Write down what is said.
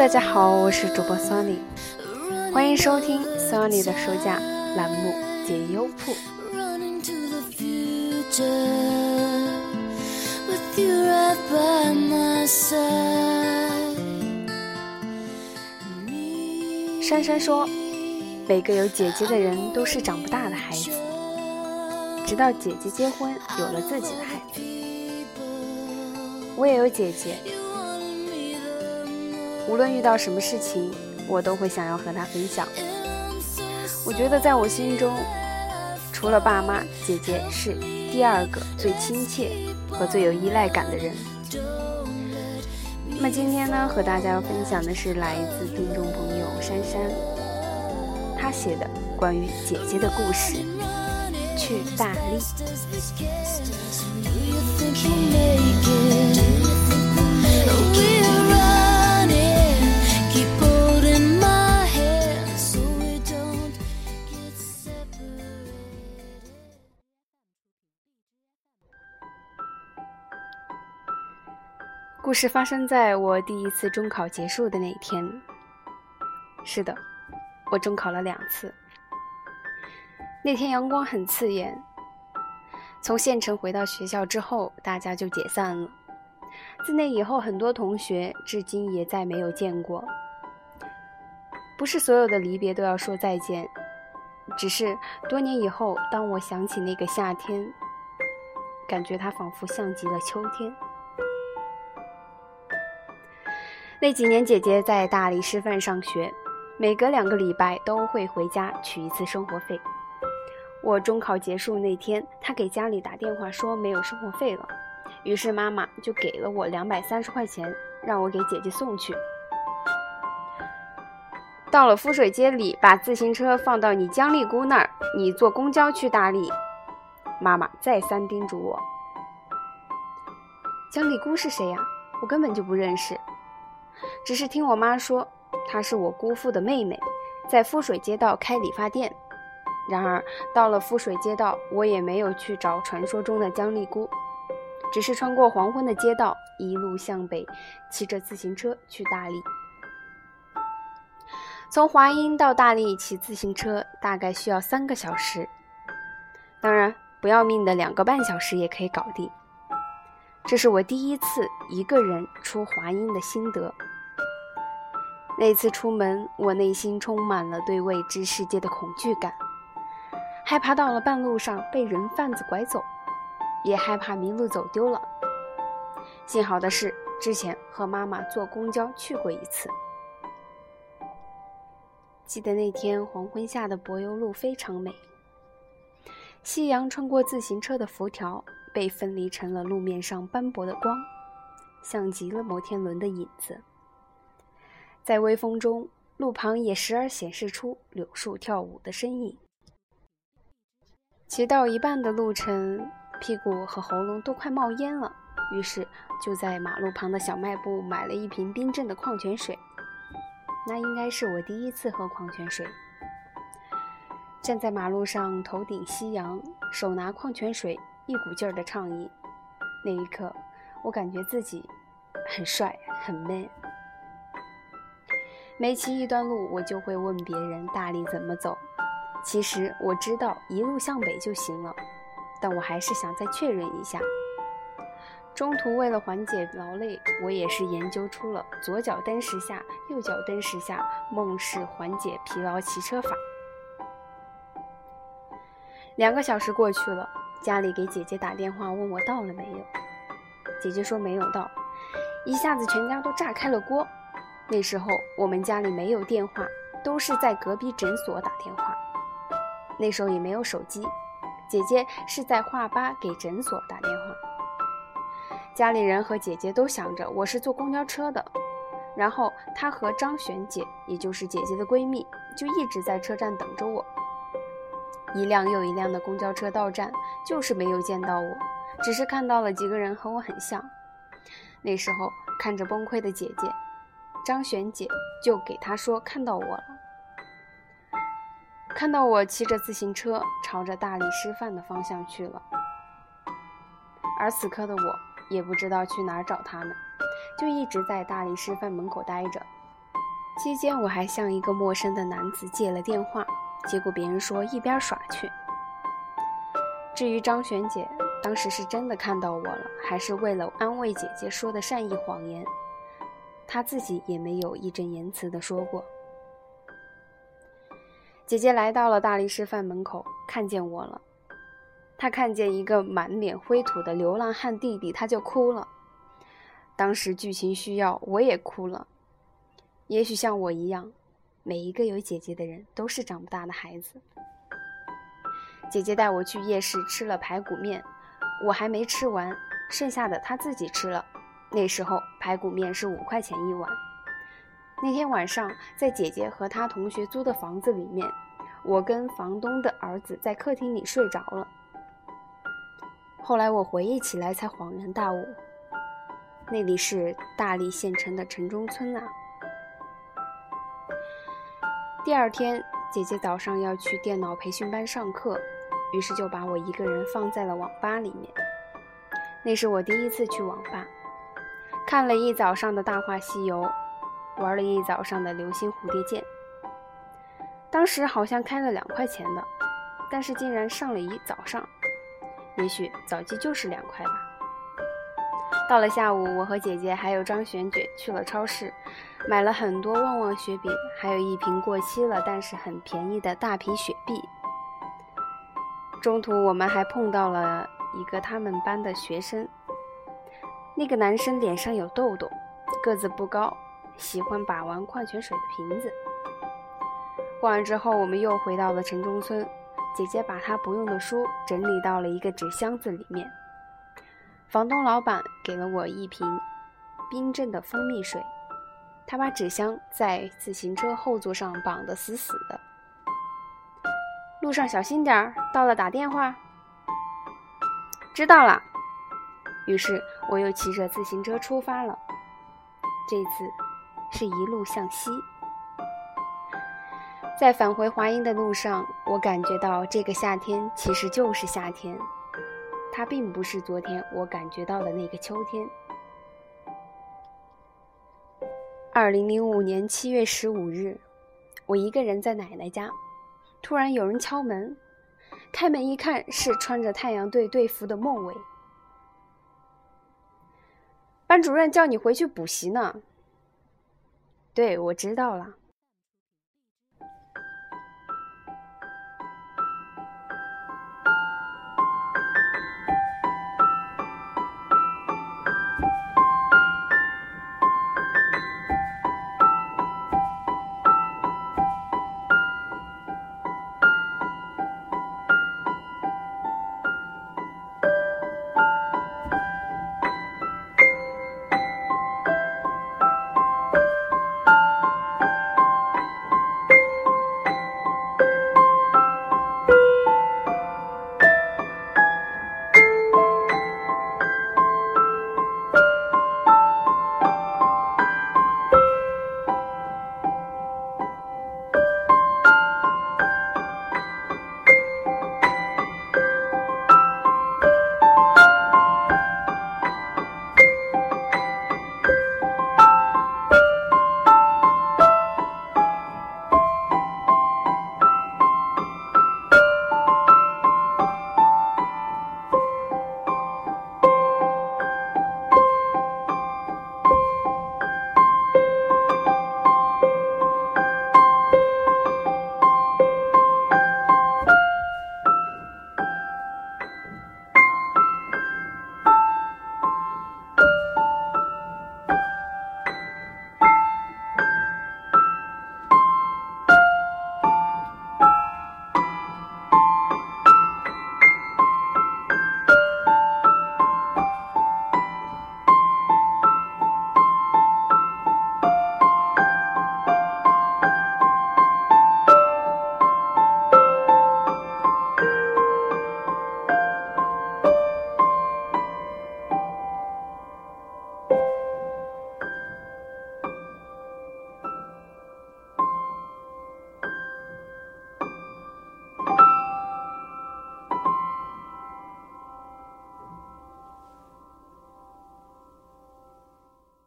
大家好，我是主播 Sonny，欢迎收听 Sony 的书架栏目解忧铺。珊珊说：“每个有姐姐的人都是长不大的孩子，直到姐姐结婚，有了自己的孩子。我也有姐姐，无论遇到什么事情，我都会想要和她分享。我觉得在我心中，除了爸妈，姐姐是第二个最亲切和最有依赖感的人。那么今天呢，和大家要分享的是来自听众朋友珊珊，她写的关于姐姐的故事。去大理。故事发生在我第一次中考结束的那一天。是的，我中考了两次。那天阳光很刺眼。从县城回到学校之后，大家就解散了。自那以后，很多同学至今也再没有见过。不是所有的离别都要说再见，只是多年以后，当我想起那个夏天，感觉它仿佛像极了秋天。那几年，姐姐在大理师范上学，每隔两个礼拜都会回家取一次生活费。我中考结束那天，她给家里打电话说没有生活费了，于是妈妈就给了我两百三十块钱，让我给姐姐送去。到了肤水街里，把自行车放到你江丽姑那儿，你坐公交去大理。妈妈再三叮嘱我。江丽姑是谁呀？我根本就不认识。只是听我妈说，她是我姑父的妹妹，在富水街道开理发店。然而到了富水街道，我也没有去找传说中的姜丽姑，只是穿过黄昏的街道，一路向北，骑着自行车去大理。从华阴到大理骑自行车大概需要三个小时，当然不要命的两个半小时也可以搞定。这是我第一次一个人出华阴的心得。那次出门，我内心充满了对未知世界的恐惧感，害怕到了半路上被人贩子拐走，也害怕迷路走丢了。幸好的是，之前和妈妈坐公交去过一次。记得那天黄昏下的柏油路非常美，夕阳穿过自行车的辐条，被分离成了路面上斑驳的光，像极了摩天轮的影子。在微风中，路旁也时而显示出柳树跳舞的身影。骑到一半的路程，屁股和喉咙都快冒烟了，于是就在马路旁的小卖部买了一瓶冰镇的矿泉水。那应该是我第一次喝矿泉水。站在马路上，头顶夕阳，手拿矿泉水，一股劲儿的畅饮。那一刻，我感觉自己很帅，很 man。每骑一段路，我就会问别人大理怎么走。其实我知道一路向北就行了，但我还是想再确认一下。中途为了缓解劳累，我也是研究出了左脚蹬十下，右脚蹬十下，梦式缓解疲劳骑车法。两个小时过去了，家里给姐姐打电话问我到了没有，姐姐说没有到，一下子全家都炸开了锅。那时候我们家里没有电话，都是在隔壁诊所打电话。那时候也没有手机，姐姐是在画吧给诊所打电话。家里人和姐姐都想着我是坐公交车的，然后她和张璇姐，也就是姐姐的闺蜜，就一直在车站等着我。一辆又一辆的公交车到站，就是没有见到我，只是看到了几个人和我很像。那时候看着崩溃的姐姐。张璇姐就给他说看到我了，看到我骑着自行车朝着大理师范的方向去了。而此刻的我也不知道去哪儿找他们，就一直在大理师范门口待着。期间，我还向一个陌生的男子借了电话，结果别人说一边耍去。至于张璇姐，当时是真的看到我了，还是为了安慰姐姐说的善意谎言？他自己也没有义正言辞的说过。姐姐来到了大力师范门口，看见我了。她看见一个满脸灰土的流浪汉弟弟，她就哭了。当时剧情需要，我也哭了。也许像我一样，每一个有姐姐的人都是长不大的孩子。姐姐带我去夜市吃了排骨面，我还没吃完，剩下的她自己吃了。那时候排骨面是五块钱一碗。那天晚上，在姐姐和她同学租的房子里面，我跟房东的儿子在客厅里睡着了。后来我回忆起来，才恍然大悟，那里是大荔县城的城中村啊。第二天，姐姐早上要去电脑培训班上课，于是就把我一个人放在了网吧里面。那是我第一次去网吧，看了一早上的《大话西游》。玩了一早上的流星蝴蝶剑，当时好像开了两块钱的，但是竟然上了一早上，也许早期就是两块吧。到了下午，我和姐姐还有张璇姐去了超市，买了很多旺旺雪饼，还有一瓶过期了但是很便宜的大瓶雪碧。中途我们还碰到了一个他们班的学生，那个男生脸上有痘痘，个子不高。喜欢把玩矿泉水的瓶子。逛完之后，我们又回到了城中村。姐姐把她不用的书整理到了一个纸箱子里面。房东老板给了我一瓶冰镇的蜂蜜水。他把纸箱在自行车后座上绑得死死的。路上小心点儿，到了打电话。知道了。于是我又骑着自行车出发了。这次。是一路向西，在返回华阴的路上，我感觉到这个夏天其实就是夏天，它并不是昨天我感觉到的那个秋天。二零零五年七月十五日，我一个人在奶奶家，突然有人敲门，开门一看是穿着太阳队队服的孟伟，班主任叫你回去补习呢。对，我知道了。